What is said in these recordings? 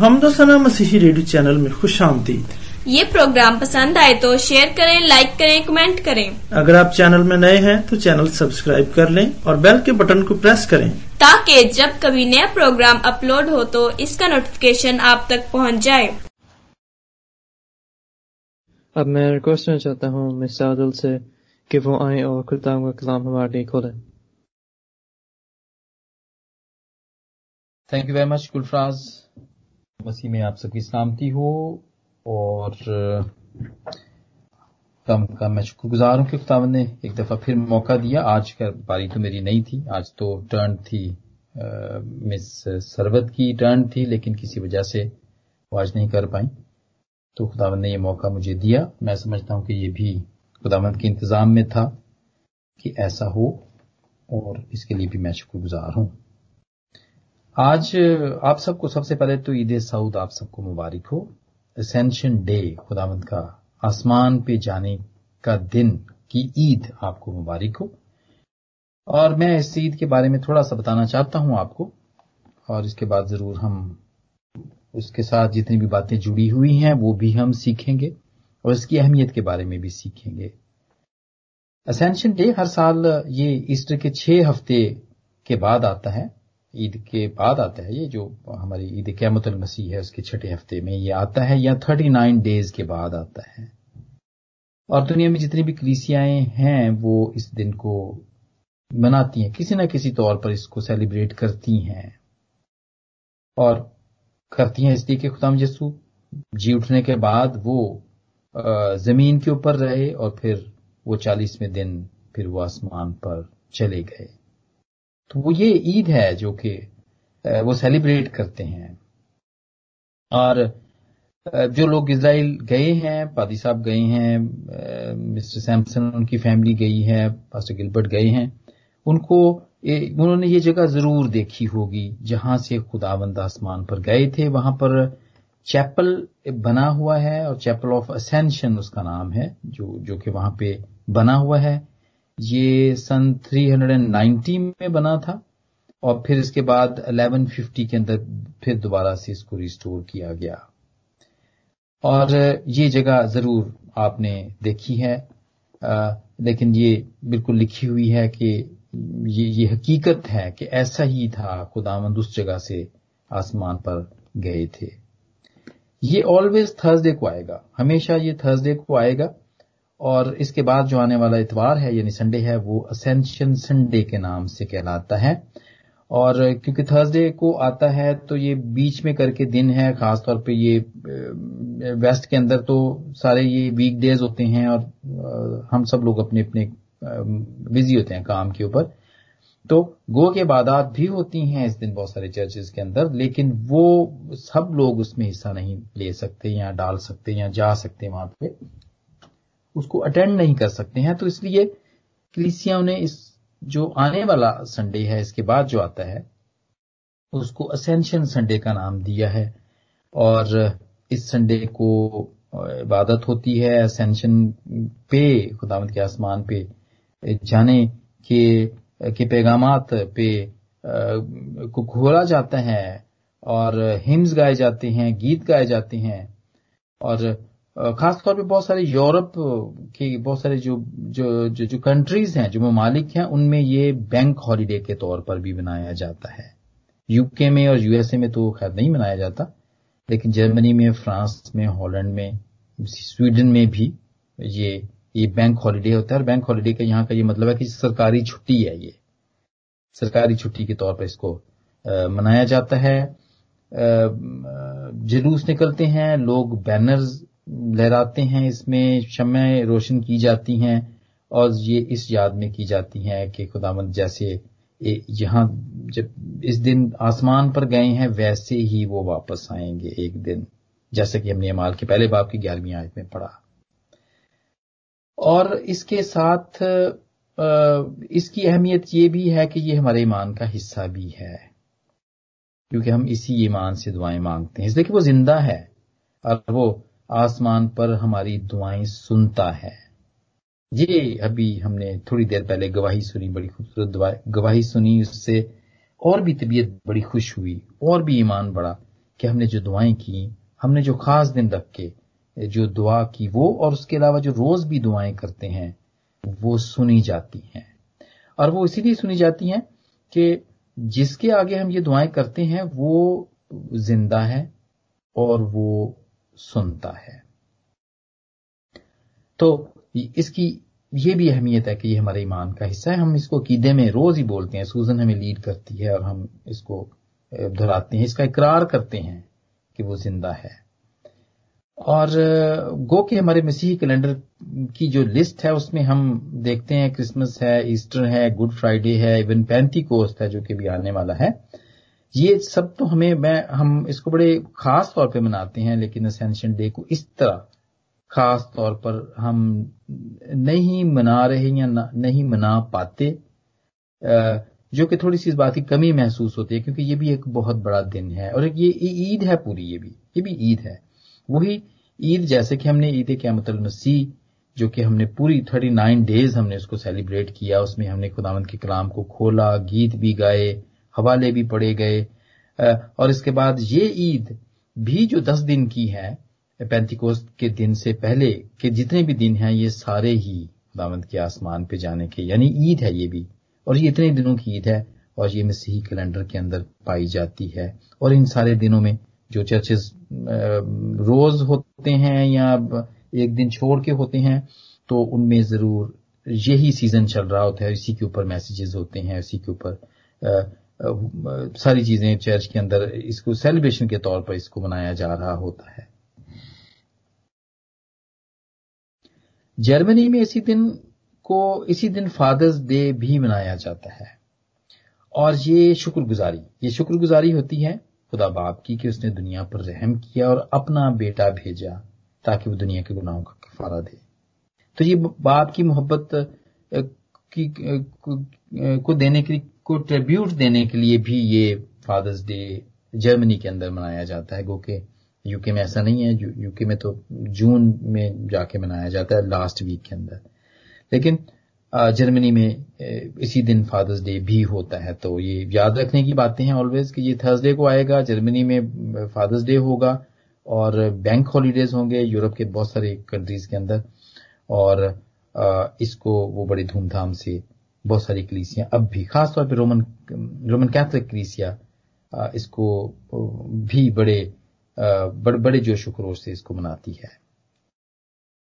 हमदोसना मसीही radio channel में खुश आमदीद ये प्रोग्राम पसंद आए तो शेयर करें लाइक करें कमेंट करें। अगर आप चैनल में नए हैं तो चैनल सब्सक्राइब कर लें और बेल के बटन को प्रेस करें। ताकि जब कभी नया प्रोग्राम अपलोड हो तो इसका नोटिफिकेशन आप तक पहुँच जाए। अब मैं रिक्वेस्ट करना चाहता हूँ मिस से कि वो आए और खुदा का कलाम हमारे लिए खोलें। Thank you very much Gulfaraz Masih में आप सबकी सलामती हो और कम का मैं शुक्रगुजार हूँ कि खुदावन ने एक दफ़ा फिर मौका दिया। आज का बारी तो मेरी नहीं थी। आज तो टर्न थी मिस सरवत की टर्न थी, लेकिन किसी वजह से वो आज नहीं कर पाई। तो खुदावंद ने ये मौका मुझे दिया। मैं समझता हूँ कि ये भी खुदावंद के इंतज़ाम में था कि ऐसा हो और इसके लिए भी मैं शुक्रगुजार हूँ। आज, आप सबको सबसे पहले तो ईद सऊद आप सबको मुबारक हो। असेंशन डे खुदावंद का आसमान पे जाने का दिन की ईद आपको मुबारक हो। और मैं इस ईद के बारे में थोड़ा सा बताना चाहता हूँ आपको, और इसके बाद ज़रूर हम उसके साथ जितनी भी बातें जुड़ी हुई हैं, वो भी हम सीखेंगे, और इसकी अहमियत के बारे में भी सीखेंगे। असेंशन डे हर साल ये ईस्टर के छह हफ़्ते के बाद आता है। ईद के बाद आता है ये जो हमारी ईद कैमतुल मसीह है, उसके छठे हफ़्ते में ये आता है, या थर्टी नाइन डेज़ के बाद आता है। और दुनिया में जितनी भी कलीसियाएँ हैं, वो इस दिन को मनाती हैं, किसी ना किसी तौर पर इसको सेलिब्रेट करती हैं। और करती हैं इसलिए कि खुदाम यसू जी उठने के बाद वो ज़मीन के ऊपर रहे और फिर वो चालीसवें दिन फिर वो आसमान पर चले गए। तो वो ये ईद है जो कि वो सेलिब्रेट करते हैं। और जो लोग इसराइल गए हैं, पादी साहब गए हैं मिस्टर सैमसन, उनकी फैमिली गई है पास्टर गिलबर्ट गए हैं, उनको उन्होंने ये जगह ज़रूर देखी होगी, जहाँ से खुदाबंद आसमान पर गए थे। वहाँ पर चैपल बना हुआ है और चैपल ऑफ़ असेंशन उसका नाम है, जो जो कि वहाँ पे बना हुआ है। ये सन 390 में बना था और फिर इसके बाद 1150 के अंदर फिर दोबारा से इसको रिस्टोर किया गया। और ये जगह ज़रूर आपने देखी है। आ, लेकिन ये बिल्कुल लिखी हुई है कि ये ये हकीकत है कि ऐसा ही था खुदामंद उस जगह से आसमान पर गए थे। ये ऑलवेज थर्सडे को आएगा। हमेशा ये थर्सडे को आएगा। और इसके बाद जो आने वाला इतवार है, यानी संडे है, वो असेंशन संडे के नाम से कहलाता है। और क्योंकि थर्सडे को आता है तो ये बीच में करके दिन है, खासतौर पे ये वेस्ट के अंदर तो सारे ये वीक डेज़ होते हैं और हम सब लोग अपने अपने बिज़ी होते हैं काम के ऊपर। तो गो के बादात भी होती हैं इस दिन बहुत सारे चर्चेज के अंदर, लेकिन वो सब लोग उसमें हिस्सा नहीं ले सकते या डाल सकते या जा सकते वहाँ पे। उसको अटेंड नहीं कर सकते हैं तो इसलिए क्लिसियाओं ने इस जो आने वाला संडे है, इसके बाद जो आता है, उसको असेंशन संडे का नाम दिया है। और इस संडे को इबादत होती है असेंशन पे, खुदावंत के आसमान पे, जाने के के पैगामात पे को खोला जाता है, और हिम्स गाए जाते हैं, गीत गाए जाते हैं, और खासतौर पे बहुत सारे यूरोप के बहुत सारे जो जो जो, जो कंट्रीज़ हैं जो ममालिक हैं उनमें ये बैंक हॉलीडे के तौर पर भी मनाया जाता है। यूके में और यूएसए में तो खैर नहीं मनाया जाता लेकिन जर्मनी में फ्रांस में हॉलैंड में स्वीडन में भी ये ये बैंक हॉलीडे होता है। और बैंक हॉलीडे का यहाँ का ये मतलब है कि सरकारी छुट्टी है ये। सरकारी छुट्टी के तौर पर इसको मनाया जाता है। जुलूस निकलते हैं लोग बैनर्स लहराते हैं, इसमें शमें रोशन की जाती हैं और ये इस याद में की जाती हैं कि खुदामंद जैसे यहाँ जब इस दिन आसमान पर गए हैं, वैसे ही वो वापस आएँगे एक दिन, जैसे कि हमने अमाल के पहले बाप की ग्यारहवीं आयत में पढ़ा। और इसके साथ इसकी अहमियत ये भी है कि ये हमारे ईमान का हिस्सा भी है, क्योंकि हम इसी ईमान से दुआएँ मांगते हैं। इसलिए कि वो ज़िंदा है और वो आसमान पर हमारी दुआएँ सुनता है। ये अभी हमने थोड़ी देर पहले गवाही सुनी, बड़ी खूबसूरत गवाही सुनी, उससे और भी तबीयत बड़ी खुश हुई, और भी ईमान बढ़ा कि हमने जो दुआएँ की, हमने जो खास दिन रख के जो दुआ की वो, और उसके अलावा जो रोज भी दुआएँ करते हैं, वो सुनी जाती हैं। और वो इसीलिए सुनी जाती हैं कि जिसके आगे हम ये दुआएँ करते हैं, वो ज़िंदा है और वो सुनता है। तो इसकी, ये भी अहमियत है कि ये हमारे ईमान का हिस्सा है। हम इसको कीदे में रोज ही बोलते हैं। सूजन हमें लीड करती है और हम इसको दोहराते हैं, इसका इकरार करते हैं कि वो ज़िंदा है। और गो के हमारे मसीही कैलेंडर की जो लिस्ट है, उसमें हम देखते हैं, क्रिसमस है, ईस्टर है, गुड फ्राइडे है, इवन पैंती कोस्ट है, जो कि भी आने वाला है। ये सब तो हमें, मैं, हम इसको बड़े खास तौर पे मनाते हैं, लेकिन असेंशन डे को इस तरह खास तौर पर हम नहीं मना रहे या नहीं मना पाते जो कि थोड़ी सी इस बात की कमी महसूस होती है, क्योंकि ये भी एक बहुत बड़ा दिन है, और ये ईद है पूरी, ये भी ये भी ईद है। वही ईद जैसे कि हमने ईद क्या मतलब मसीह, जो कि हमने पूरी थर्टी नाइन डेज़ हमने उसको सेलिब्रेट किया, उसमें हमने खुदावंत के कलाम को खोला, गीत भी गाए हवाले भी पड़े गए। और इसके बाद ये ईद भी जो दस दिन की है, पैंतीकोस्त के दिन से पहले के जितने भी दिन हैं, ये सारे ही खुदावंत के आसमान पे जाने के, यानी ईद है ये भी। और ये इतने दिनों की ईद है, और ये मसीही कैलेंडर के अंदर पाई जाती है। और इन सारे दिनों में जो चर्चेज रोज होते हैं या एक दिन छोड़ के होते हैं तो उनमें ज़रूर यही सीज़न चल रहा होता है। इसी के ऊपर मैसेजेस होते हैं, इसी के ऊपर सारी चीज़ें चर्च के अंदर, इसको सेलिब्रेशन के तौर पर इसको मनाया जा रहा होता है। जर्मनी में इसी दिन को, इसी दिन फादर्स डे भी मनाया जाता है। और ये शुक्रगुजारी ये शुक्रगुजारी होती है खुदा बाप की कि उसने दुनिया पर रहम किया और अपना बेटा भेजा ताकि वो दुनिया के गुनाहों का कफारा दे। तो ये बाप की मोहब्बत की को देने के लिए को ट्रिब्यूट देने के लिए भी ये फादर्स डे जर्मनी के अंदर मनाया जाता है गो के यूके में ऐसा नहीं है यूके में तो जून में जाके मनाया जाता है लास्ट वीक के अंदर। लेकिन जर्मनी में इसी दिन फादर्स डे भी होता है तो ये याद रखने की बातें हैं ऑलवेज कि ये थर्सडे को आएगा, जर्मनी में फादर्स डे होगा और बैंक हॉलीडेज होंगे, यूरोप के बहुत सारे कंट्रीज़ के अंदर और इसको वो बड़ी धूमधाम से बहुत सारी कलीसियाँ अब भी, खासतौर पर रोमन रोमन कैथलिक कलीसिया इसको भी बड़े बड़े बड़े जोश खरोश से इसको मनाती है।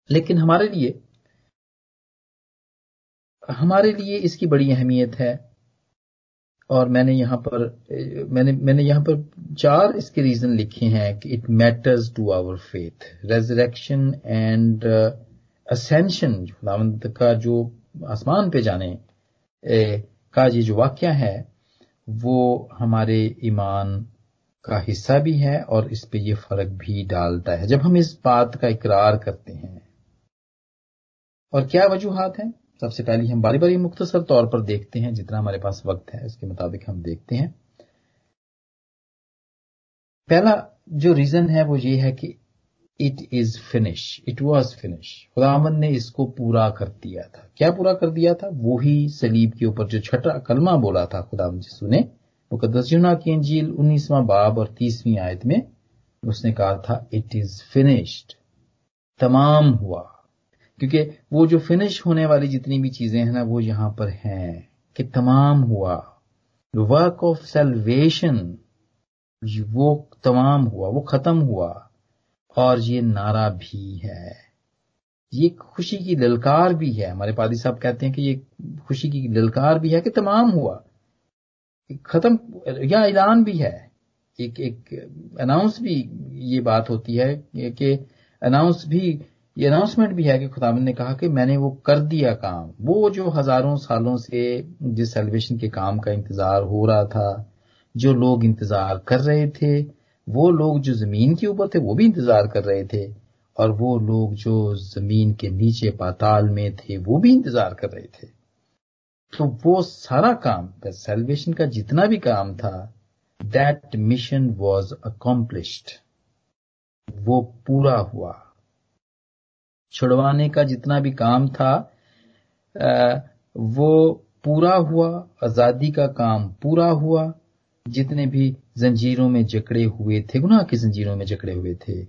लेकिन हमारे लिए हमारे लिए इसकी बड़ी अहमियत है। और मैंने यहाँ पर मैंने मैंने यहाँ पर चार इसके रीजन लिखे हैं कि it matters to our faith resurrection and ascension का जो आसमान पे जाने का ये जो वाक्य है, वो हमारे ईमान का हिस्सा भी है और इस पे ये फ़र्क भी डालता है। जब हम इस बात का इकरार करते हैं, और क्या वजूहत हैं? सबसे पहले हम बारी बारी मुख्तसर तौर पर देखते हैं, जितना हमारे पास वक्त है उसके मुताबिक हम देखते हैं। पहला जो रीजन है, वो ये है कि it is finish it was finish खुदामन ने इसको पूरा कर दिया था। क्या पूरा कर दिया था? वो ही सलीब के ऊपर जो छठा कलमा बोला था खुदा यसू ने मुकदस यूना की अंजील उन्नीसवां बाब और तीसवीं आयत में, उसने कहा था इट इज़ फिनिश्ड तमाम हुआ। क्योंकि वो जो फिनिश होने वाली जितनी भी चीज़ें हैं ना, वो यहाँ पर हैं कि तमाम हुआ। वर्क ऑफ़ सेल्वेशन वो तमाम हुआ, वो खत्म हुआ। और ये नारा भी है। ये खुशी की ललकार भी है। हमारे पादी साहब कहते हैं कि ये खुशी की ललकार भी है कि तमाम हुआ। खत्म या ऐलान भी है। एक एक अनाउंस भी ये बात होती है कि अनाउंस भी, ये अनाउंसमेंट भी है कि खुदाम ने कहा कि मैंने वो कर दिया काम। वो जो हज़ारों सालों से जिस सेलिब्रेशन के काम का इंतज़ार हो रहा था, जो लोग इंतज़ार कर रहे थे वो लोग जो ज़मीन के ऊपर थे, वो भी इंतज़ार कर रहे थे। और वो लोग जो ज़मीन के नीचे पाताल में थे, वो भी इंतज़ार कर रहे थे। तो वो सारा काम सेलिब्रेशन का जितना भी काम था दैट मिशन वॉज़ अकॉम्प्लिश्ड वो पूरा हुआ। छुड़वाने का जितना भी काम था वो पूरा हुआ, आज़ादी का काम पूरा हुआ। जितने भी जंजीरों में जकड़े हुए थे, गुनाह की जंजीरों में जकड़े हुए थे।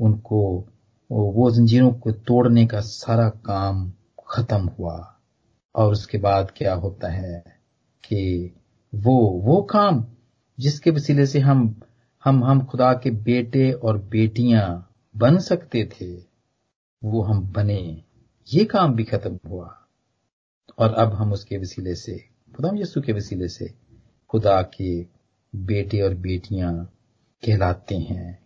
उनको, वो जंजीरों को तोड़ने का सारा काम खत्म हुआ। और उसके बाद क्या होता है कि वो वो काम जिसके वसीले से हम हम हम खुदा के बेटे और बेटियाँ बन सकते थे, वो हम बने। ये काम भी खत्म हुआ। और अब हम उसके वसीले से खुदा यीशु के वसीले से खुदा के बेटे और बेटियाँ कहलाते हैं।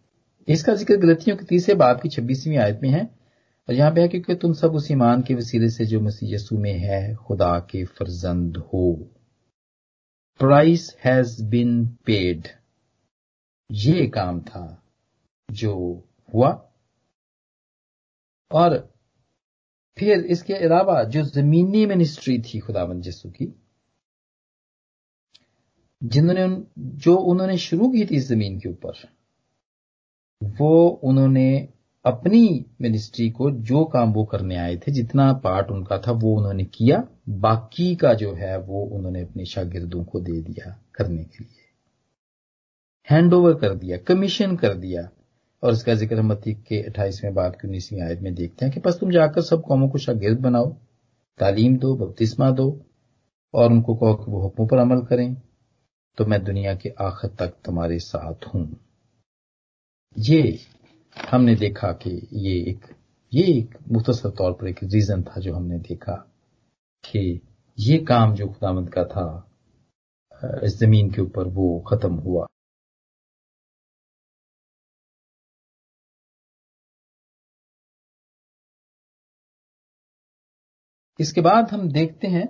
इसका ज़िक्र गलतियों के तीसरे बाप की छब्बीसवीं आयत में है और यहाँ पे है क्योंकि तुम सब उस ईमान के वसीले से जो मसीह यसु में है, खुदा के फर्जंद हो। प्राइस हैज़ बिन पेड ये काम था जो हुआ। और फिर इसके अलावा जो जमीनी मिनिस्ट्री थी खुदावंद यसु की जिन्होंने जो उन्होंने शुरू की थी इस ज़मीन के ऊपर, वो उन्होंने अपनी मिनिस्ट्री को जो काम वो करने आए थे, जितना पार्ट उनका था, वो उन्होंने किया। बाकी का जो है, वो उन्होंने अपने शागिर्दों को दे दिया करने के लिए। हैंड ओवर कर दिया कमीशन कर दिया। और इसका ज़िक्र मती के अट्ठाईसवें बाप की उन्नीसवीं आयत में देखते हैं कि बस तुम जाकर सब कौमों को शागिर्द बनाओ, तालीम दो, बपतिस्मा दो, और उनको कहो कि वो हुक्मों पर अमल करें। तो मैं दुनिया के आखिर तक तुम्हारे साथ हूँ। ये हमने देखा कि ये एक ये एक मुख्तसर तौर पर एक रीजन था जो हमने देखा कि ये काम जो खुदामंद का था, इस ज़मीन के ऊपर वो खत्म हुआ। इसके बाद हम देखते हैं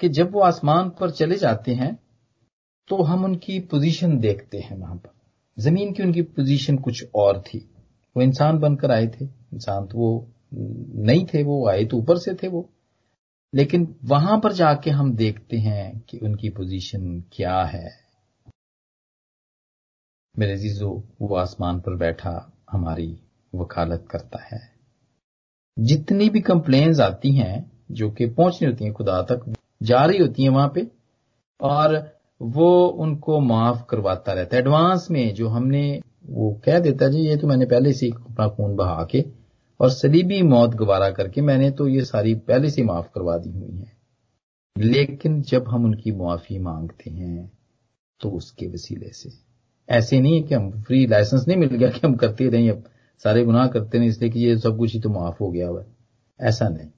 कि जब वो आसमान पर चले जाते हैं तो हम उनकी पोजीशन देखते हैं वहाँ पर। ज़मीन की उनकी पोजीशन कुछ और थी। वो इंसान बनकर आए थे। इंसान तो वो नहीं थे, वो आए तो ऊपर से थे वो। लेकिन वहाँ पर जाके हम देखते हैं कि उनकी पोजीशन क्या है। मेरे जीजो वो आसमान पर बैठा हमारी वकालत करता है। जितनी भी कंप्लेन्स आती हैं, जो कि पहुंचनी होती हैं खुदा तक, जा रही होती हैं वहाँ पे, और वो उनको माफ़ करवाता रहता है। एडवांस में जो हमने वो कह देता, जी, ये तो मैंने पहले से अपना खून बहा के और सलीबी मौत गवारा करके मैंने तो ये सारी पहले से माफ़ करवा दी हुई है। लेकिन जब हम उनकी मुआफी मांगते हैं तो उसके वसीले से। ऐसे नहीं है कि हम फ्री लाइसेंस नहीं मिल गया कि हम करते रहें, अब सारे गुनाह करते रहे, इसलिए कि ये सब कुछ ही तो माफ़ हो गया हुआ ऐसा नहीं।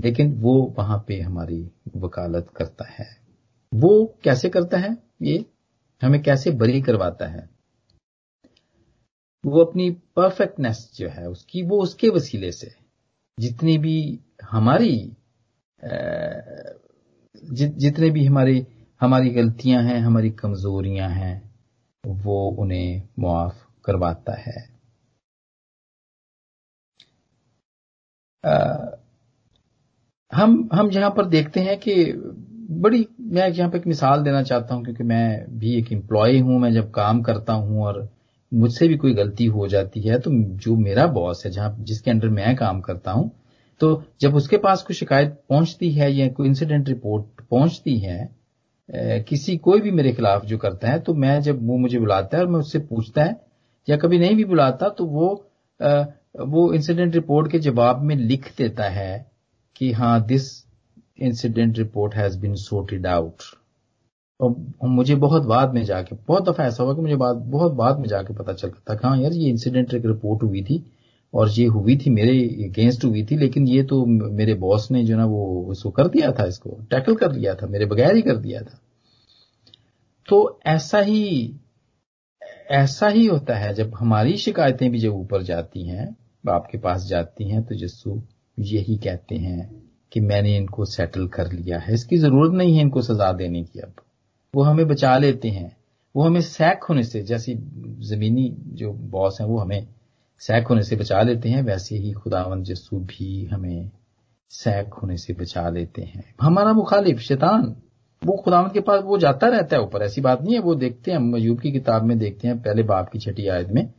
लेकिन वो वहाँ पे हमारी वकालत करता है। वो कैसे करता है? ये हमें कैसे बरी करवाता है? वो अपनी परफेक्टनेस जो है उसकी वो उसके वसीले से जितनी भी हमारी जि, जितने भी हमारी हमारी गलतियाँ हैं हमारी कमजोरियाँ हैं वो उन्हें मुआफ करवाता है। आ, हम हम यहाँ पर देखते हैं कि बड़ी, मैं यहाँ पर एक मिसाल देना चाहता हूँ, क्योंकि मैं भी एक एम्प्लॉय हूँ, मैं जब काम करता हूँ और मुझसे भी कोई गलती हो जाती है तो जो मेरा बॉस है, जहाँ जिसके अंडर मैं काम करता हूँ तो जब उसके पास कोई शिकायत पहुँचती है या कोई इंसिडेंट रिपोर्ट पहुँचती है किसी कोई भी मेरे खिलाफ जो करता है तो मैं जब वो मुझे बुलाता है और मैं उससे पूछता है, या कभी नहीं भी बुलाता तो वो वो इंसिडेंट रिपोर्ट के जवाब में लिख देता है कि हाँ this incident report has been sorted out और मुझे बहुत बाद में जाके, बहुत दफ़ा ऐसा हुआ कि मुझे बाद, बहुत बाद में जाके पता चलता था हाँ यार ये इंसिडेंट एक रिपोर्ट हुई थी और ये हुई थी मेरे अगेंस्ट हुई थी, लेकिन ये तो मेरे बॉस ने जो ना वो उसको कर दिया था इसको टैकल कर लिया था, मेरे बगैर ही कर दिया था। तो ऐसा ही ऐसा ही होता है, जब हमारी शिकायतें भी जब ऊपर जाती हैं, आपके पास जाती हैं तो जस्सू यही कहते हैं। कि मैंने इनको सेटल कर लिया है। इसकी ज़रूरत नहीं है इनको सजा देने की अब। वो हमें बचा लेते हैं। वो हमें सैक होने से, जैसी जमीनी जो बॉस हैं, वो हमें सैक होने से बचा लेते हैं, वैसे ही खुदावंद जस्सू भी हमें सैक होने से बचा लेते हैं। हमारा मुखालिफ, शैतान, वो खुदावंद के पास, वो जाता रहता है ऊपर। ऐसी बात नहीं है, वो देखते हैं मयूब की किताब में देखते हैं, पहले बाप की छठी आयत में,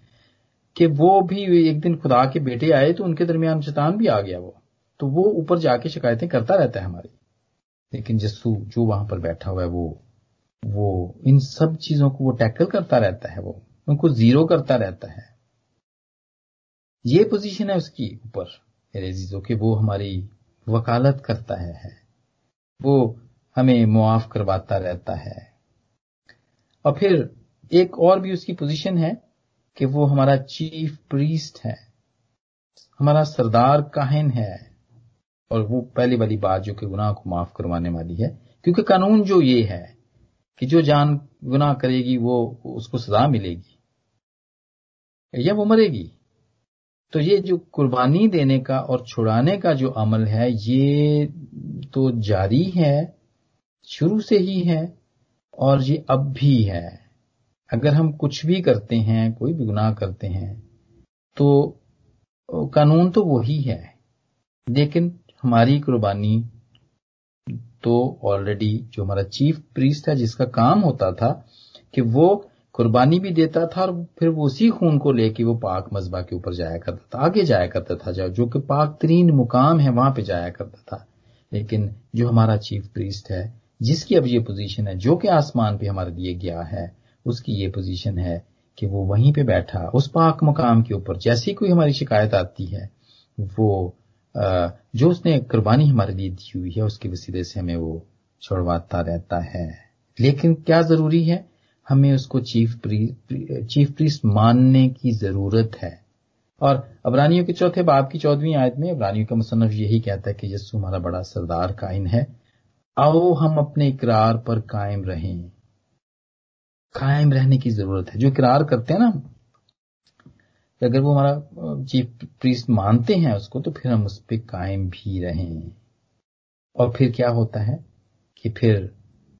कि वो भी एक दिन खुदा के बेटे आए तो उनके दरमियान शैतान भी आ गया वो। तो वो ऊपर जाके शिकायतें करता रहता है हमारी। लेकिन जस्सू जो वहाँ पर बैठा हुआ है, वो वो इन सब चीज़ों को वो टैकल करता रहता है वो। उनको ज़ीरो करता रहता है। ये पोजीशन है उसकी ऊपर। मेरे के, वो हमारी वकालत करता है वो हमें मुआफ करवाता रहता है। और फिर एक और भी उसकी पोजीशन है कि वो हमारा चीफ प्रीस्ट है। हमारा सरदार काहिन है। और वो पहली वाली बात जो कि गुनाह को माफ़ करवाने वाली है, क्योंकि कानून जो ये है कि जो जान गुनाह करेगी, वो उसको सजा मिलेगी या वो मरेगी। तो ये जो कुर्बानी देने का और छुड़ाने का जो अमल है, ये तो जारी है, शुरू से ही है और ये अब भी है। अगर हम कुछ भी करते हैं, कोई भी गुनाह करते हैं तो कानून तो वही है, लेकिन हमारी कुर्बानी तो ऑलरेडी जो हमारा चीफ प्रीस्ट है, जिसका काम होता था कि वो कुर्बानी भी देता था और फिर वो उसी खून को लेके वो पाक मजबा के ऊपर जाया करता था, आगे जाया करता था, जो कि पाक तरीन मुकाम है, वहाँ पे जाया करता था। लेकिन जो हमारा चीफ प्रीस्ट है, जिसकी अब ये पोजीशन है, जो कि आसमान पे हमारे दिए गया है, उसकी ये पोजीशन है कि वो वहीं पे बैठा, उस पाक मकाम के ऊपर, जैसी कोई हमारी शिकायत आती है, वो जो उसने कुर्बानी हमारे लिए दी हुई है उसके वसीले से हमें वो छोड़वाता रहता है। लेकिन क्या ज़रूरी है? हमें उसको चीफ प्री, चीफ प्रीस्ट मानने की ज़रूरत है। और अबरानियों के चौथे बाप की चौदहवीं आयत में अबरानियों का मुसनफ यही कहता है कि यस्सु हमारा बड़ा सरदार कायन है। आओ हम अपने इकरार पर कायम रहें। कायम रहने की ज़रूरत है। जो इकरार करते हैं ना अगर वो हमारा चीफ प्रीस्ट मानते हैं उसको तो फिर हम उस पर कायम भी रहें। और फिर क्या होता है कि फिर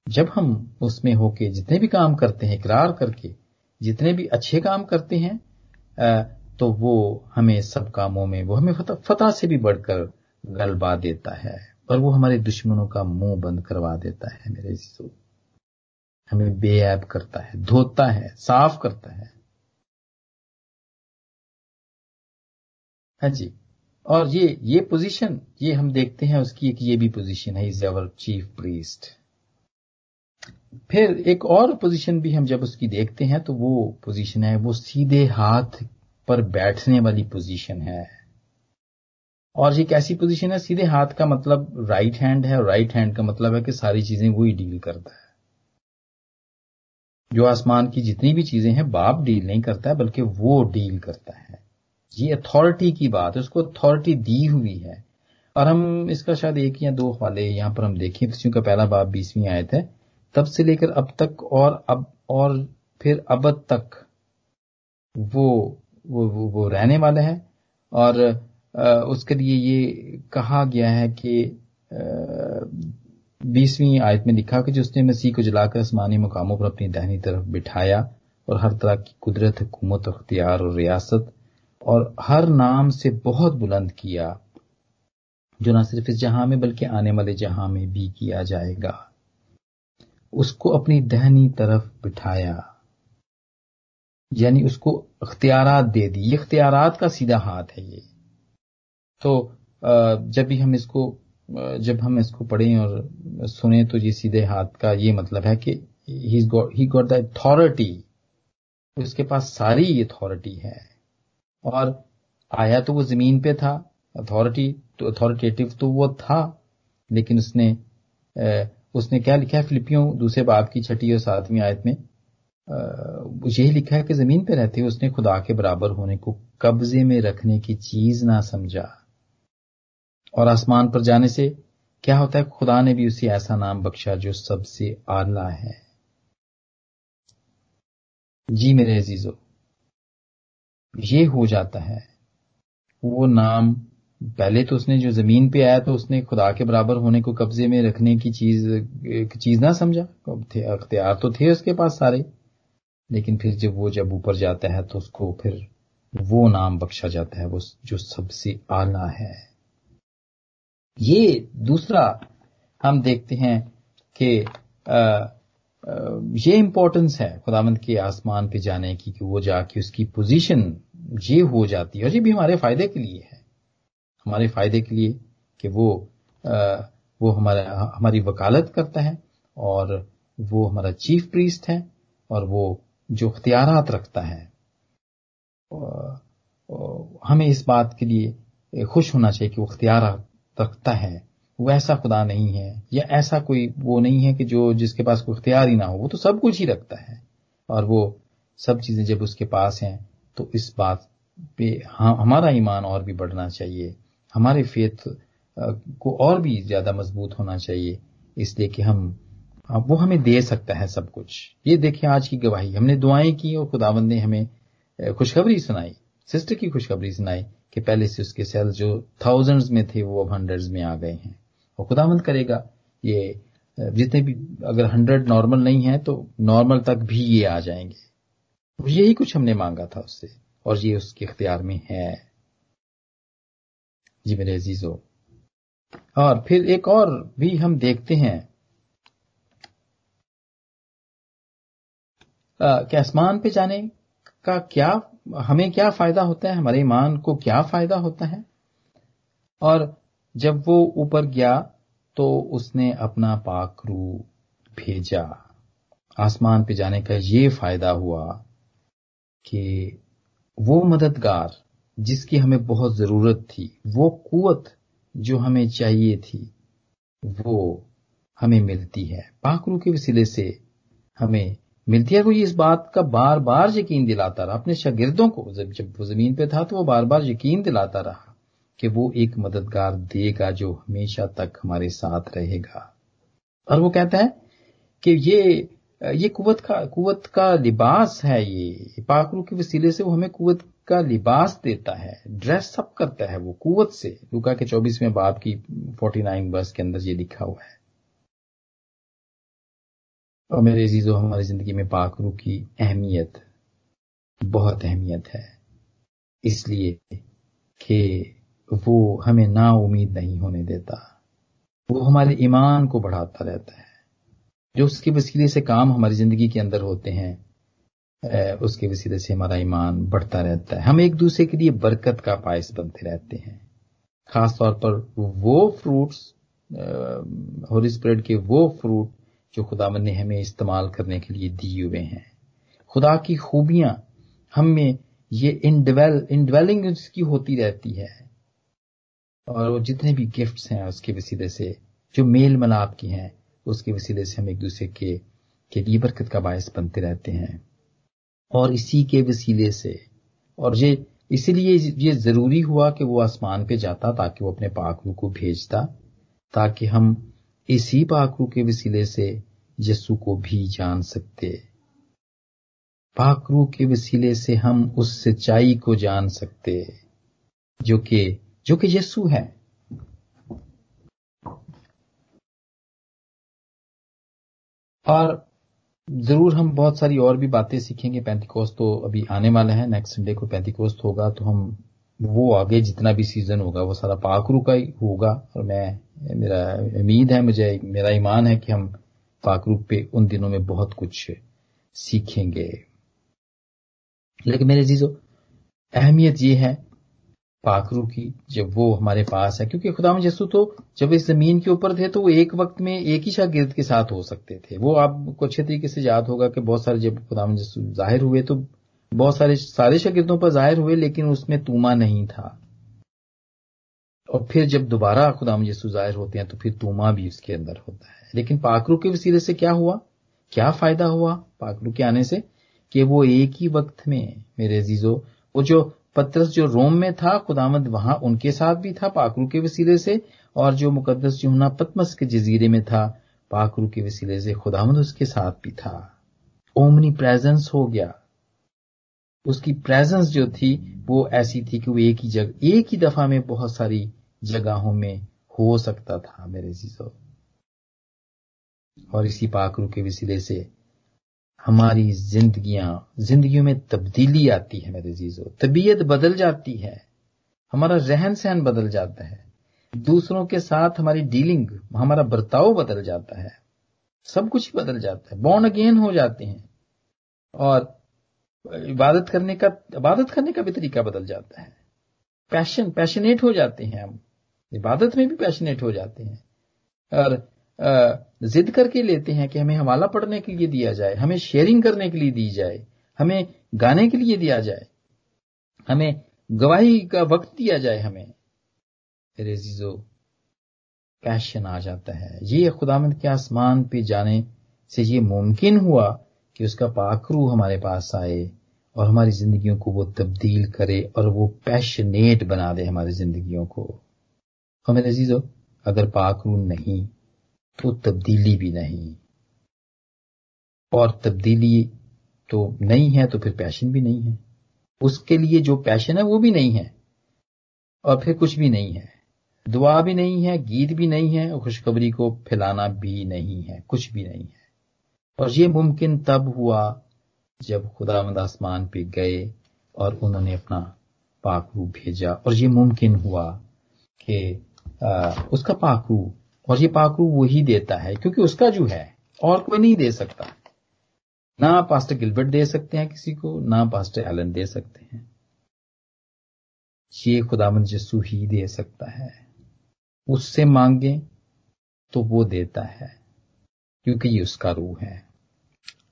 जब हम उसमें होके जितने भी काम करते हैं, इकरार करके जितने भी अच्छे काम करते हैं तो वो हमें सब कामों में, वो हमें फतह से भी बढ़कर गलबा देता है। और वो हमारे दुश्मनों का मुँह बंद करवा देता है मेरे हमें बेऐब करता है, धोता है, साफ़ करता है। हाँ जी। और ये ये पोजीशन ये हम देखते हैं उसकी एक ये भी पोजीशन है इज़ अवर चीफ प्रीस्ट फिर एक और पोजीशन भी हम जब उसकी देखते हैं तो वो पोजीशन है, वो सीधे हाथ पर बैठने वाली पोजीशन है। और ये कैसी पोजीशन है? सीधे हाथ का मतलब राइट हैंड है, और राइट हैंड का मतलब है कि सारी चीज़ें वही डील करता है। जो आसमान की जितनी भी चीज़ें हैं, बाप डील नहीं करता है बल्कि वो डील करता है। ये अथॉरिटी की बात है उसको अथॉरिटी दी हुई है। और हम इसका शायद एक या दो हवाले यहाँ पर हम देखें का पहला बाप बीसवीं आयत है तब से लेकर अब तक और अब और फिर अब तक वो वो वो, वो रहने वाले हैं। और उसके लिए ये कहा गया है कि बीसवीं आयत में लिखा कि जिसने मसीह को जलाकर आसमानी मुकामों पर अपनी दहनी तरफ़ बिठाया और हर तरह की कुदरत हुकूमत अख्तियार और रियासत और हर नाम से बहुत बुलंद किया, जो न सिर्फ़ इस जहाँ में, बल्कि आने वाले जहाँ में भी किया जाएगा। उसको अपनी दहनी तरफ़ बिठाया, यानी उसको अख्तियार दे दी। ये अख्तियार का सीधा हाथ है ये। तो जब भी हम इसको जब हम इसको पढ़ें और सुने तो ये सीधे हाथ का ये मतलब है कि ही गॉट द अथॉरिटी उसके पास सारी अथॉरिटी है। और आया तो वो ज़मीन पे था अथॉरिटी तो अथॉरिटेटिव तो वो था, लेकिन उसने उसने क्या लिखा है फिलिपियों, दूसरे बाप की छठी और सातवीं आयत में? यही लिखा है कि ज़मीन पर रहते हुए उसने खुदा के बराबर होने को कब्जे में रखने की चीज़ ना समझा। और आसमान पर जाने से क्या होता है, खुदा ने भी उसे ऐसा नाम बख्शा जो सबसे आला है। जी मेरे अजीजो ये हो जाता है। वो नाम, पहले तो उसने जो ज़मीन पे आया तो उसने खुदा के बराबर होने को कब्जे में रखने की चीज़, एक चीज़ ना समझा। अख्तियार तो थे उसके पास सारे। लेकिन फिर जब वो जब ऊपर जाता है तो उसको फिर वो नाम बख्शा जाता है, वो जो सबसे आला है। ये दूसरा हम देखते हैं कि ये इंपॉर्टेंस है खुदामंद के आसमान पे जाने की कि वो जाके उसकी पोजीशन ये हो जाती है और ये भी हमारे फ़ायदे के लिए है। हमारे फ़ायदे के लिए कि वो आ, वो हमारा हमारी वकालत करता है और वो हमारा चीफ प्रीस्ट है और वो जो अख्तियारात रखता है। हमें इस बात के लिए खुश होना चाहिए कि वो अख्तियार रखता है। वो ऐसा खुदा नहीं है या ऐसा कोई वो नहीं है कि जो जिसके पास कोई अख्तियार ही ना हो। वो तो सब कुछ ही रखता है और वो सब चीज़ें जब उसके पास हैं तो इस बात पे हाँ हमारा ईमान और भी बढ़ना चाहिए। हमारे फेथ को और भी ज़्यादा मज़बूत होना चाहिए। इसलिए कि हम वो हमें दे सकता है सब कुछ। ये देखिए आज की गवाही। हमने दुआएँ की और खुदावंद ने हमें खुशखबरी सुनाई। सिस्टर की खुशखबरी सुनाई कि पहले से उसके सेल जो थाउजेंड्स में थे, वो अब हंड्रेड्स में आ गए हैं। और खुदावंद करेगा, ये जितने भी, अगर हंड्रेड नॉर्मल नहीं है तो नॉर्मल तक भी ये आ जाएँगे। यही कुछ हमने मांगा था उससे। और ये उसके इख्तियार में है। जी मेरे अजीजों। और फिर एक और भी हम देखते हैं। कि आसमान पे जाने का क्या, हमें क्या फ़ायदा होता है? हमारे ईमान को क्या फ़ायदा होता है? और जब वो ऊपर गया तो उसने अपना पाकरू भेजा। आसमान पे जाने का ये फ़ायदा हुआ। कि वो मददगार जिसकी हमें बहुत ज़रूरत थी, वो कुवत जो हमें चाहिए थी, वो हमें मिलती है। पाकरू के वसीले से हमें मिलती है। वो इस बात का बार बार यकीन दिलाता रहा। अपने शागिर्दों को जब जब वो ज़मीन पे था तो वो बार बार यकीन दिलाता रहा कि वो एक मददगार देगा जो हमेशा तक हमारे साथ रहेगा। और वो कहता है कि ये ये कुवत का कुवत का लिबास है ये। पाकरू के वसीले से वो हमें कुवत का लिबास देता है ड्रेस अप करता है वो कुवत से। लुका के चौबीसवें बाप की फोर्टी नाइन बस के अंदर ये लिखा हुआ है। और मेरे अजीजों, हमारी ज़िंदगी में पाकरू की अहमियत, बहुत अहमियत है। इसलिए कि वो हमें ना उम्मीद नहीं होने देता। वो हमारे ईमान को बढ़ाता रहता है। जो उसके वसीले से काम हमारी ज़िंदगी के अंदर होते हैं उसके वसीले से हमारा ईमान बढ़ता रहता है। हम एक दूसरे के लिए बरकत का पायस बनते रहते हैं। खास तौर पर वो फ्रूट्स होली स्प्रेड के वो फ्रूट जो खुदावन ने हमें इस्तेमाल करने के लिए दिए हुए हैं। खुदा की खूबियाँ हम में ये इनडेवेल इनडेवेलिंग उसकी होती रहती है। और वो जितने भी गिफ्ट्स हैं उसके वसीले से जो मेल मलाप की हैं उसके वसीले से हम एक दूसरे के के लिए बरकत का बायस बनते रहते हैं। और इसी के वसीले से, और ये, इसीलिए ये ज़रूरी हुआ कि वो आसमान पे जाता ताकि वो अपने पाकरू को भेजता, ताकि हम इसी पाकरू के वसीले से यसु को भी जान सकते। पाकरू के वसीले से हम उस सच्चाई को जान सकते, जो कि जो कि यसु है। और ज़रूर हम बहुत सारी और भी बातें सीखेंगे पैंतीकोस तो अभी आने वाला है। नेक्स्ट संडे को पैंतीकोस होगा तो हम वो आगे जितना भी सीज़न होगा, वो सारा पाकरू का ही होगा। और मैं, मेरा उम्मीद है, मुझे, मेरा ईमान है कि हम पाकरू पे उन दिनों में बहुत कुछ सीखेंगे। लेकिन मेरे जीजो, अहमियत ये है पाखरू की जब वो हमारे पास है, क्योंकि खुदा यसु तो जब इस ज़मीन के ऊपर थे तो वो एक वक्त में एक ही शागिर्द के साथ हो सकते थे। वो आपको अच्छे तरीके से याद होगा कि बहुत सारे जब खुदा यसु ज़ाहिर हुए तो बहुत सारे सारे शागिर्दों पर ज़ाहिर हुए, लेकिन उसमें तूमा नहीं था। और फिर जब दोबारा खुदाम यसु ज़ाहिर होते हैं तो फिर तूमा भी उसके अंदर होता है। लेकिन पाकरू के वसीले से क्या हुआ? क्या फ़ायदा हुआ पाकरू के आने से? कि वो एक ही वक्त में, मेरे अजीजों, वो जो पत्रस जो रोम में था खुदामद वहाँ उनके साथ भी था पाकरू के वसीले से, और जो मुकदस यूना पतमस के जजीरे में था पाकरू के वसीले से खुदामद उसके साथ भी था। ओमनी प्रेजेंस हो गया। उसकी प्रेजेंस जो थी, वो ऐसी थी कि वो एक ही जगह एक ही दफ़ा में बहुत सारी जगहों में हो सकता था, मेरे जीजो। और इसी पाकरू के वसीले से हमारी जिंदगियाँ, जिंदगियों में तब्दीली आती है मेरे जीजो तबीयत बदल जाती है। हमारा रहन सहन बदल जाता है। दूसरों के साथ हमारी डीलिंग, हमारा बर्ताव बदल जाता है। सब कुछ बदल जाता है। बॉन्ड अगेन हो जाते हैं। और इबादत करने का, इबादत करने का भी तरीका बदल जाता है। पैशन, पैशनेट हो जाते हैं हम। इबादत में भी पैशनेट हो जाते हैं। और जिद करके लेते हैं कि हमें हवाला पढ़ने के लिए दिया जाए, हमें शेयरिंग करने के लिए दी जाए, हमें गाने के लिए दिया जाए, हमें गवाही का वक्त दिया जाए हमें। रेजीजो पैशन आ जाता है। ये खुदामंद के आसमान पे जाने से ये मुमकिन हुआ कि उसका पाखरू हमारे पास आए और हमारी जिंदगियों को वो तब्दील करे और वो पैशनेट बना दे हमारी जिंदगियों को। हमें अजीजो, अगर पाखरू नहीं तो तब्दीली भी नहीं। और तब्दीली तो नहीं है तो फिर पैशन भी नहीं है। उसके लिए जो पैशन है, वो भी नहीं है। और फिर कुछ भी नहीं है। दुआ भी नहीं है, गीत भी नहीं है, और खुशखबरी को फैलाना भी नहीं है, कुछ भी नहीं है। और ये मुमकिन तब हुआ जब खुदा आसमान पे गए और उन्होंने अपना पाकरू भेजा। और ये मुमकिन हुआ कि उसका पाकरू और ये पाकरू वही देता है, क्योंकि उसका जो है, और कोई नहीं दे सकता। ना पास्टर गिलबर्ट दे सकते हैं किसी को, ना पास्टर एलन दे सकते हैं। ये खुदामंद जस्सू ही दे सकता है। उससे मांगे तो वो देता है, क्योंकि ये उसका रूह है।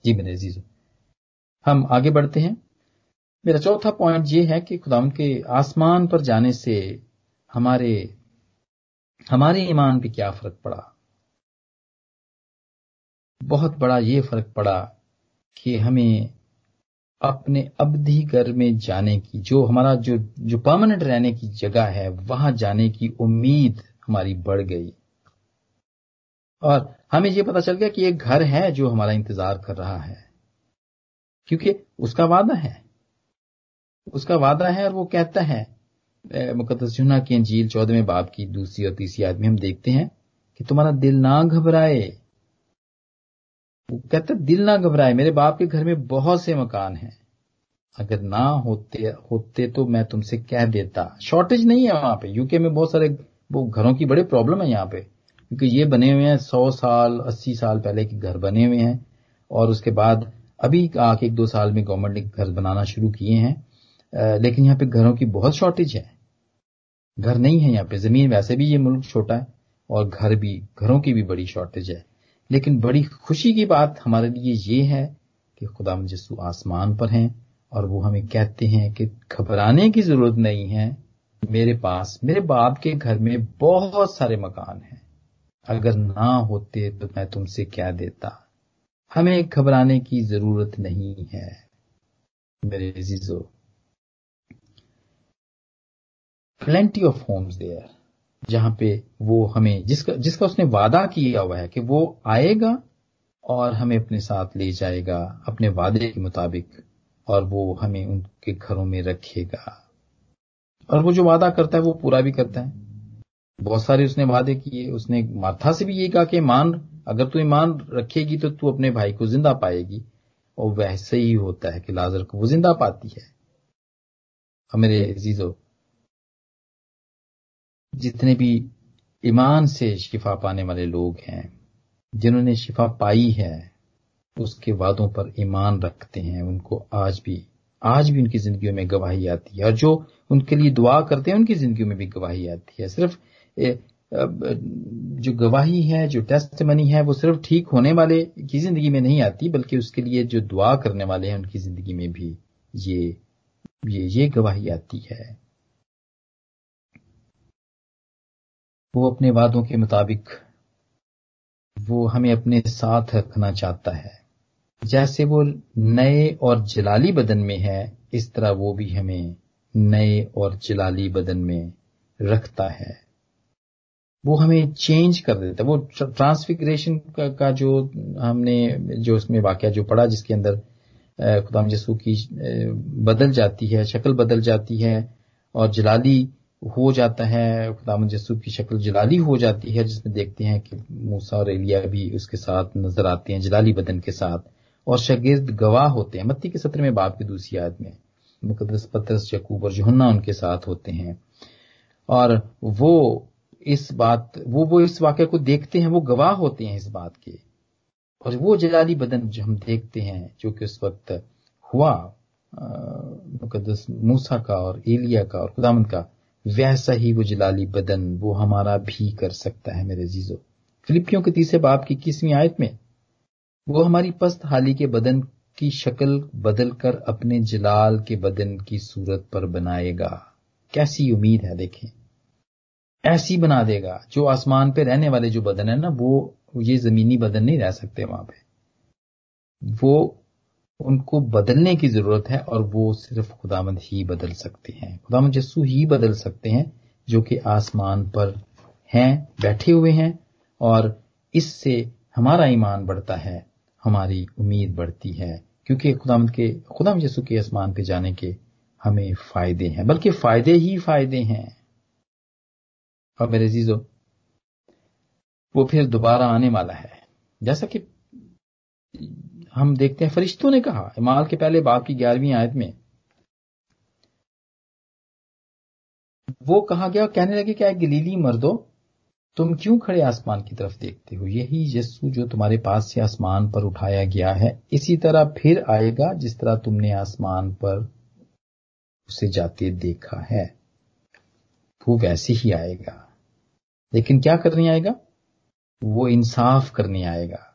जी मेरे अज़ीज़ हम आगे बढ़ते हैं। मेरा चौथा पॉइंट ये है कि खुदाम के आसमान पर जाने से हमारे हमारे ईमान पे क्या फ़र्क पड़ा? बहुत बड़ा ये फ़र्क पड़ा कि हमें अपने अवधि घर में जाने की, जो हमारा जो जो परमानेंट रहने की जगह है, वहाँ जाने की उम्मीद हमारी बढ़ गई। और हमें यह पता चल गया कि एक घर है जो हमारा इंतज़ार कर रहा है। क्योंकि उसका वादा है। उसका वादा है और वो कहता है मुकदस जुना की अंजील चौदहवें बाप की दूसरी और तीसरी आदमी हम देखते हैं कि तुम्हारा दिल ना घबराए। वो कहता दिल ना घबराए, मेरे बाप के घर में बहुत से मकान हैं। अगर ना होते होते तो मैं तुमसे कह देता। शॉर्टेज नहीं है वहाँ पे। यूके में बहुत सारे वो घरों की बड़े प्रॉब्लम है यहाँ पे। क्योंकि ये बने हुए हैं सौ साल, अस्सी साल पहले के घर बने हुए हैं। और उसके बाद अभी आके एक दो साल में गवर्नमेंट ने घर बनाना शुरू किए हैं। लेकिन यहाँ पे घरों की बहुत शॉर्टेज है। घर नहीं है यहाँ पे। ज़मीन वैसे भी ये मुल्क छोटा है और घर भी, घरों की भी बड़ी शॉर्टेज है। लेकिन बड़ी खुशी की बात हमारे लिए ये है कि खुदा यसु आसमान पर हैं और वो हमें कहते हैं कि घबराने की ज़रूरत नहीं है। मेरे पास, मेरे बाप के घर में बहुत सारे मकान हैं। अगर ना होते तो मैं तुमसे क्या देता? हमें घबराने की ज़रूरत नहीं है। मेरे जीजो प्लेंटी ऑफ़ होम्स देयर जहाँ पे वो हमें, जिसका जिसका उसने वादा किया हुआ है कि वो आएगा और हमें अपने साथ ले जाएगा, अपने वादे के मुताबिक, और वो हमें उनके घरों में रखेगा। और वो जो वादा करता है, वो पूरा भी करता है। बहुत सारे उसने वादे किए, उसने माथा से भी ये कहा कि ईमान अगर तू ईमान रखेगी तो तू अपने भाई को ज़िंदा पाएगी, और वैसे ही होता है कि लाजर को वो ज़िंदा पाती है। मेरे जीजो जितने भी ईमान से शिफा पाने वाले लोग हैं, जिन्होंने शिफा पाई है, उसके वादों पर ईमान रखते हैं। उनको आज भी आज भी उनकी जिंदगियों में गवाही आती है। और जो उनके लिए दुआ करते हैं, उनकी जिंदगियों में भी गवाही आती है। सिर्फ़ जो गवाही है, जो टेस्ट मनी है, वो सिर्फ़ ठीक होने वाले की ज़िंदगी में नहीं आती, बल्कि उसके लिए जो दुआ करने वाले हैं, उनकी ज़िंदगी में भी ये ये ये गवाही आती है। वो अपने वादों के मुताबिक वो हमें अपने साथ रखना चाहता है। जैसे वो नए और जलाली बदन में है इस तरह वो भी हमें नए और जलाली बदन में रखता है। वो हमें चेंज कर देता है। वो ट्रांसफिग्रेशन का, का जो हमने जो उसमें वाक्य जो पढ़ा जिसके अंदर खुदाम यसू की बदल जाती है शक्ल बदल जाती है और जलाली हो जाता है खुदाम यसू की शक्ल जलाली हो जाती है, जिसमें देखते हैं कि मूसा और एलिया भी उसके साथ नज़र आते हैं, जलाली बदन के साथ, और शगिर्द गवाह होते हैं। मत्ती के सत्र में बाप की दूसरी याद में मुकदस पत्रस, यकूब और जोहन्ना उनके साथ होते हैं। और वो इस बात, वो वो इस वाक्य को देखते हैं, वो गवाह होते हैं इस बात के। और वो जलाली बदन जो हम देखते हैं, जो कि उस वक्त हुआ मुकदस मूसा का और एलिया का और खुदामंद का वैसा ही वो जलाली बदन वो हमारा भी कर सकता है मेरे जीजो फिलिपियों के तीसरे बाप की इक्कीसवीं आयत में, वो हमारी पस्त हाली के बदन की शक्ल बदलकर अपने जलाल के बदन की सूरत पर बनाएगा। कैसी उम्मीद है देखें। ऐसी बना देगा, जो आसमान पे रहने वाले जो बदन है ना, वो, ये जमीनी बदन नहीं रह सकते वहाँ पे। वो उनको बदलने की ज़रूरत है और वो सिर्फ़ खुदामंद ही बदल सकते हैं। खुदामंद यस्सु ही बदल सकते हैं, जो कि आसमान पर हैं, बैठे हुए हैं, और इससे हमारा ईमान बढ़ता है, हमारी उम्मीद बढ़ती है, क्योंकि खुदामंद के खुदाम यसु के आसमान पे जाने के हमें फ़ायदे हैं, बल्कि फ़ायदे ही फ़ायदे हैं। और मेरे जीजो वो फिर दोबारा आने वाला है। जैसा कि हम देखते हैं, फरिश्तों ने कहा, इमाल के पहले बाप की ग्यारहवीं आयत में। वो कहा गया, कहने लगे, क्या गलीली मर्दो, तुम क्यों खड़े आसमान की तरफ़ देखते हो? यही यस्सु जो तुम्हारे पास से आसमान पर उठाया गया है, इसी तरह फिर आएगा जिस तरह तुमने आसमान पर उसे जाते देखा है। वो वैसे ही आएगा। लेकिन क्या करने आएगा? वो इंसाफ करने आएगा।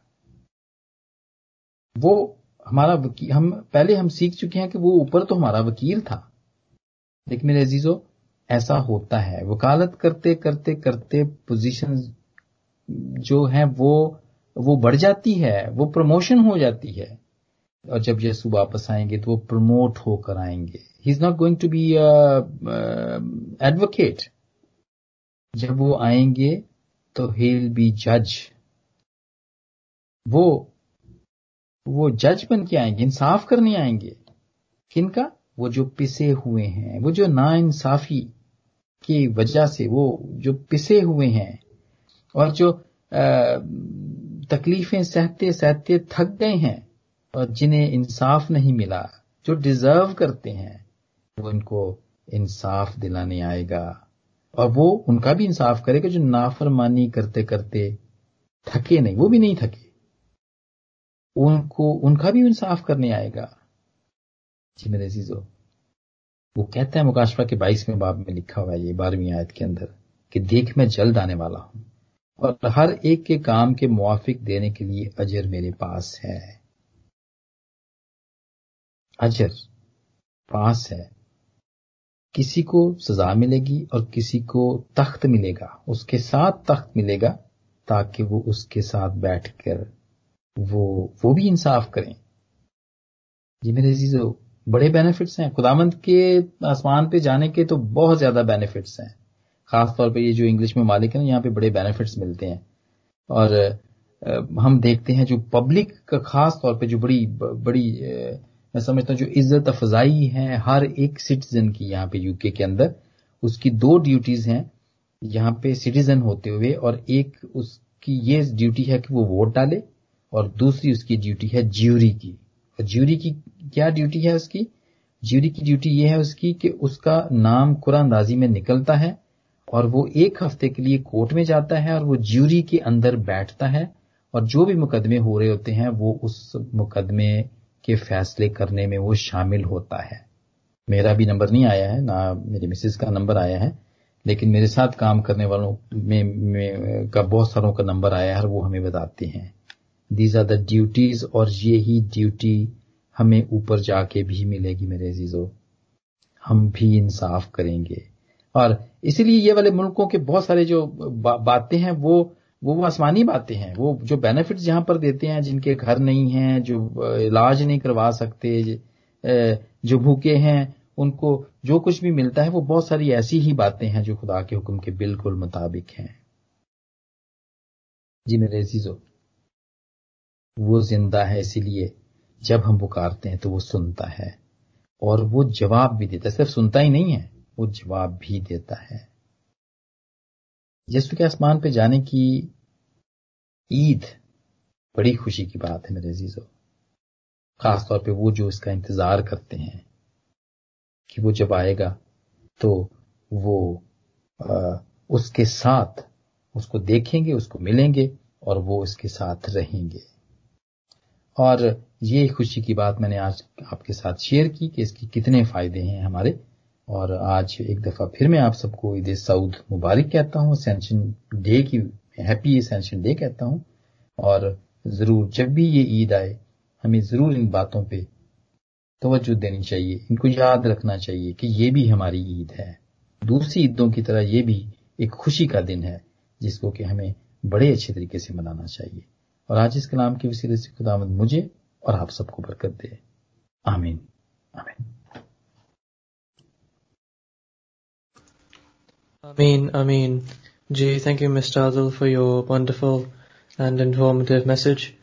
वो हमारा वकील हम, पहले हम सीख चुके हैं कि वो ऊपर तो हमारा वकील था। लेकिन मेरे अजीजों, ऐसा होता है। वकालत करते करते करते पोजीशन जो है वो वो बढ़ जाती है, वो प्रमोशन हो जाती है। और जब यीशु वापस आएँगे तो वो प्रमोट होकर आएँगे। He is not going to be advocate जब वो आएँगे तो ही बी जज वो वो जज बन के आएँगे, इंसाफ करने आएँगे। किनका? वो जो पिसे हुए हैं, वो जो ना इंसाफी की वजह से वो जो पिसे हुए हैं और जो तकलीफें सहते सहते थक गए हैं और जिन्हें इंसाफ नहीं मिला, जो डिजर्व करते हैं, वो इनको इंसाफ दिलाने आएगा। और वो उनका भी इंसाफ करेगा जो नाफरमानी करते करते थके नहीं, वो भी नहीं थके। उनको, उनका भी इंसाफ करने आएगा। जी मेरे जीजो वो कहते हैं मुकाशवा के बाईसवें बाब में लिखा हुआ है ये बारहवीं आयत के अंदर कि देख मैं जल्द आने वाला हूँ और हर एक के काम के मुआफिक देने के लिए अजर मेरे पास है। अजर पास है। किसी को सजा मिलेगी और किसी को तख्त मिलेगा, उसके साथ तख्त मिलेगा ताकि वो उसके साथ बैठकर वो वो भी इंसाफ करें। जी मेरे जीजो बड़े बेनिफिट्स हैं। खुदामंद के आसमान पे जाने के तो बहुत ज़्यादा बेनिफिट्स हैं। खास तौर पे ये जो इंग्लिश में मालिक है ना यहाँ पे बड़े बेनिफिट्स मिलते हैं। और हम देखते हैं जो पब्लिक का खास तौर पे जो बड़ी बड़ी मैं समझता हूँ जो इज़्ज़त अफजाई है हर एक सिटीजन की यहाँ पे यूके के अंदर, उसकी दो ड्यूटीज़ हैं। यहाँ पे सिटीजन होते हुए और एक उसकी ये ड्यूटी है कि वो वोट डाले। और दूसरी उसकी ड्यूटी है ज्यूरी की। और ज्यूरी की क्या ड्यूटी है उसकी? ज्यूरी की ड्यूटी यह है उसकी कि उसका नाम कुरानदाजी में निकलता है और वो एक हफ़्ते के लिए कोर्ट में जाता है और वो ज्यूरी के अंदर बैठता है और जो भी मुकदमे हो रहे होते हैं वो उस मुकदमे के फैसले करने में वो शामिल होता है। मेरा भी नंबर नहीं आया है ना मेरे मिसेज का नंबर आया है लेकिन मेरे साथ काम करने वालों में, में का बहुत सारों का नंबर आया है और वो हमें बताते हैं। दीज आर द ड्यूटीज़ और ये ही ड्यूटी हमें ऊपर जाके भी मिलेगी मेरे अजीजों। हम भी इंसाफ करेंगे। और इसीलिए ये वाले मुल्कों के बहुत सारे जो बा, बातें हैं वो वो वो आसमानी बातें हैं। वो जो बेनिफिट्स जहाँ पर देते हैं जिनके घर नहीं हैं जो इलाज नहीं करवा सकते जो भूखे हैं उनको जो कुछ भी मिलता है वो बहुत सारी ऐसी ही बातें हैं जो खुदा के हुक्म के बिल्कुल मुताबिक हैं। जी मेरे अजीजों। वो ज़िंदा है इसीलिए जब हम पुकारते हैं तो वो सुनता है। और वो जवाब भी देता है। सिर्फ़ सुनता ही नहीं है वो जवाब भी देता है। यीशु के आसमान पे जाने की ईद बड़ी खुशी की बात है मेरे अजीजों। खासतौर पे वो जो इसका इंतज़ार करते हैं कि वो जब आएगा तो वो आ, उसके साथ उसको देखेंगे उसको मिलेंगे और वो उसके साथ रहेंगे। और ये खुशी की बात मैंने आज आपके साथ शेयर की कि इसके कितने फ़ायदे हैं हमारे। और आज एक दफ़ा फिर मैं आप सबको ईद सऊद मुबारक कहता हूँ सेंशन डे की हैप्पी सेंशन डे कहता हूँ। और ज़रूर जब भी ये ईद आए, हमें ज़रूर इन बातों पे तवज्जो देनी चाहिए, इनको याद रखना चाहिए कि ये भी हमारी ईद है। दूसरी ईदों की तरह ये भी एक खुशी का दिन है, जिसको कि हमें बड़े अच्छे तरीके से मनाना चाहिए। और आज इस कलाम के वसीले से खुदामद मुझे और आप सबको बरकत दे आमीन आमीन Amin, Amin. Gee, thank you, Mr. Adil, for your wonderful and informative message.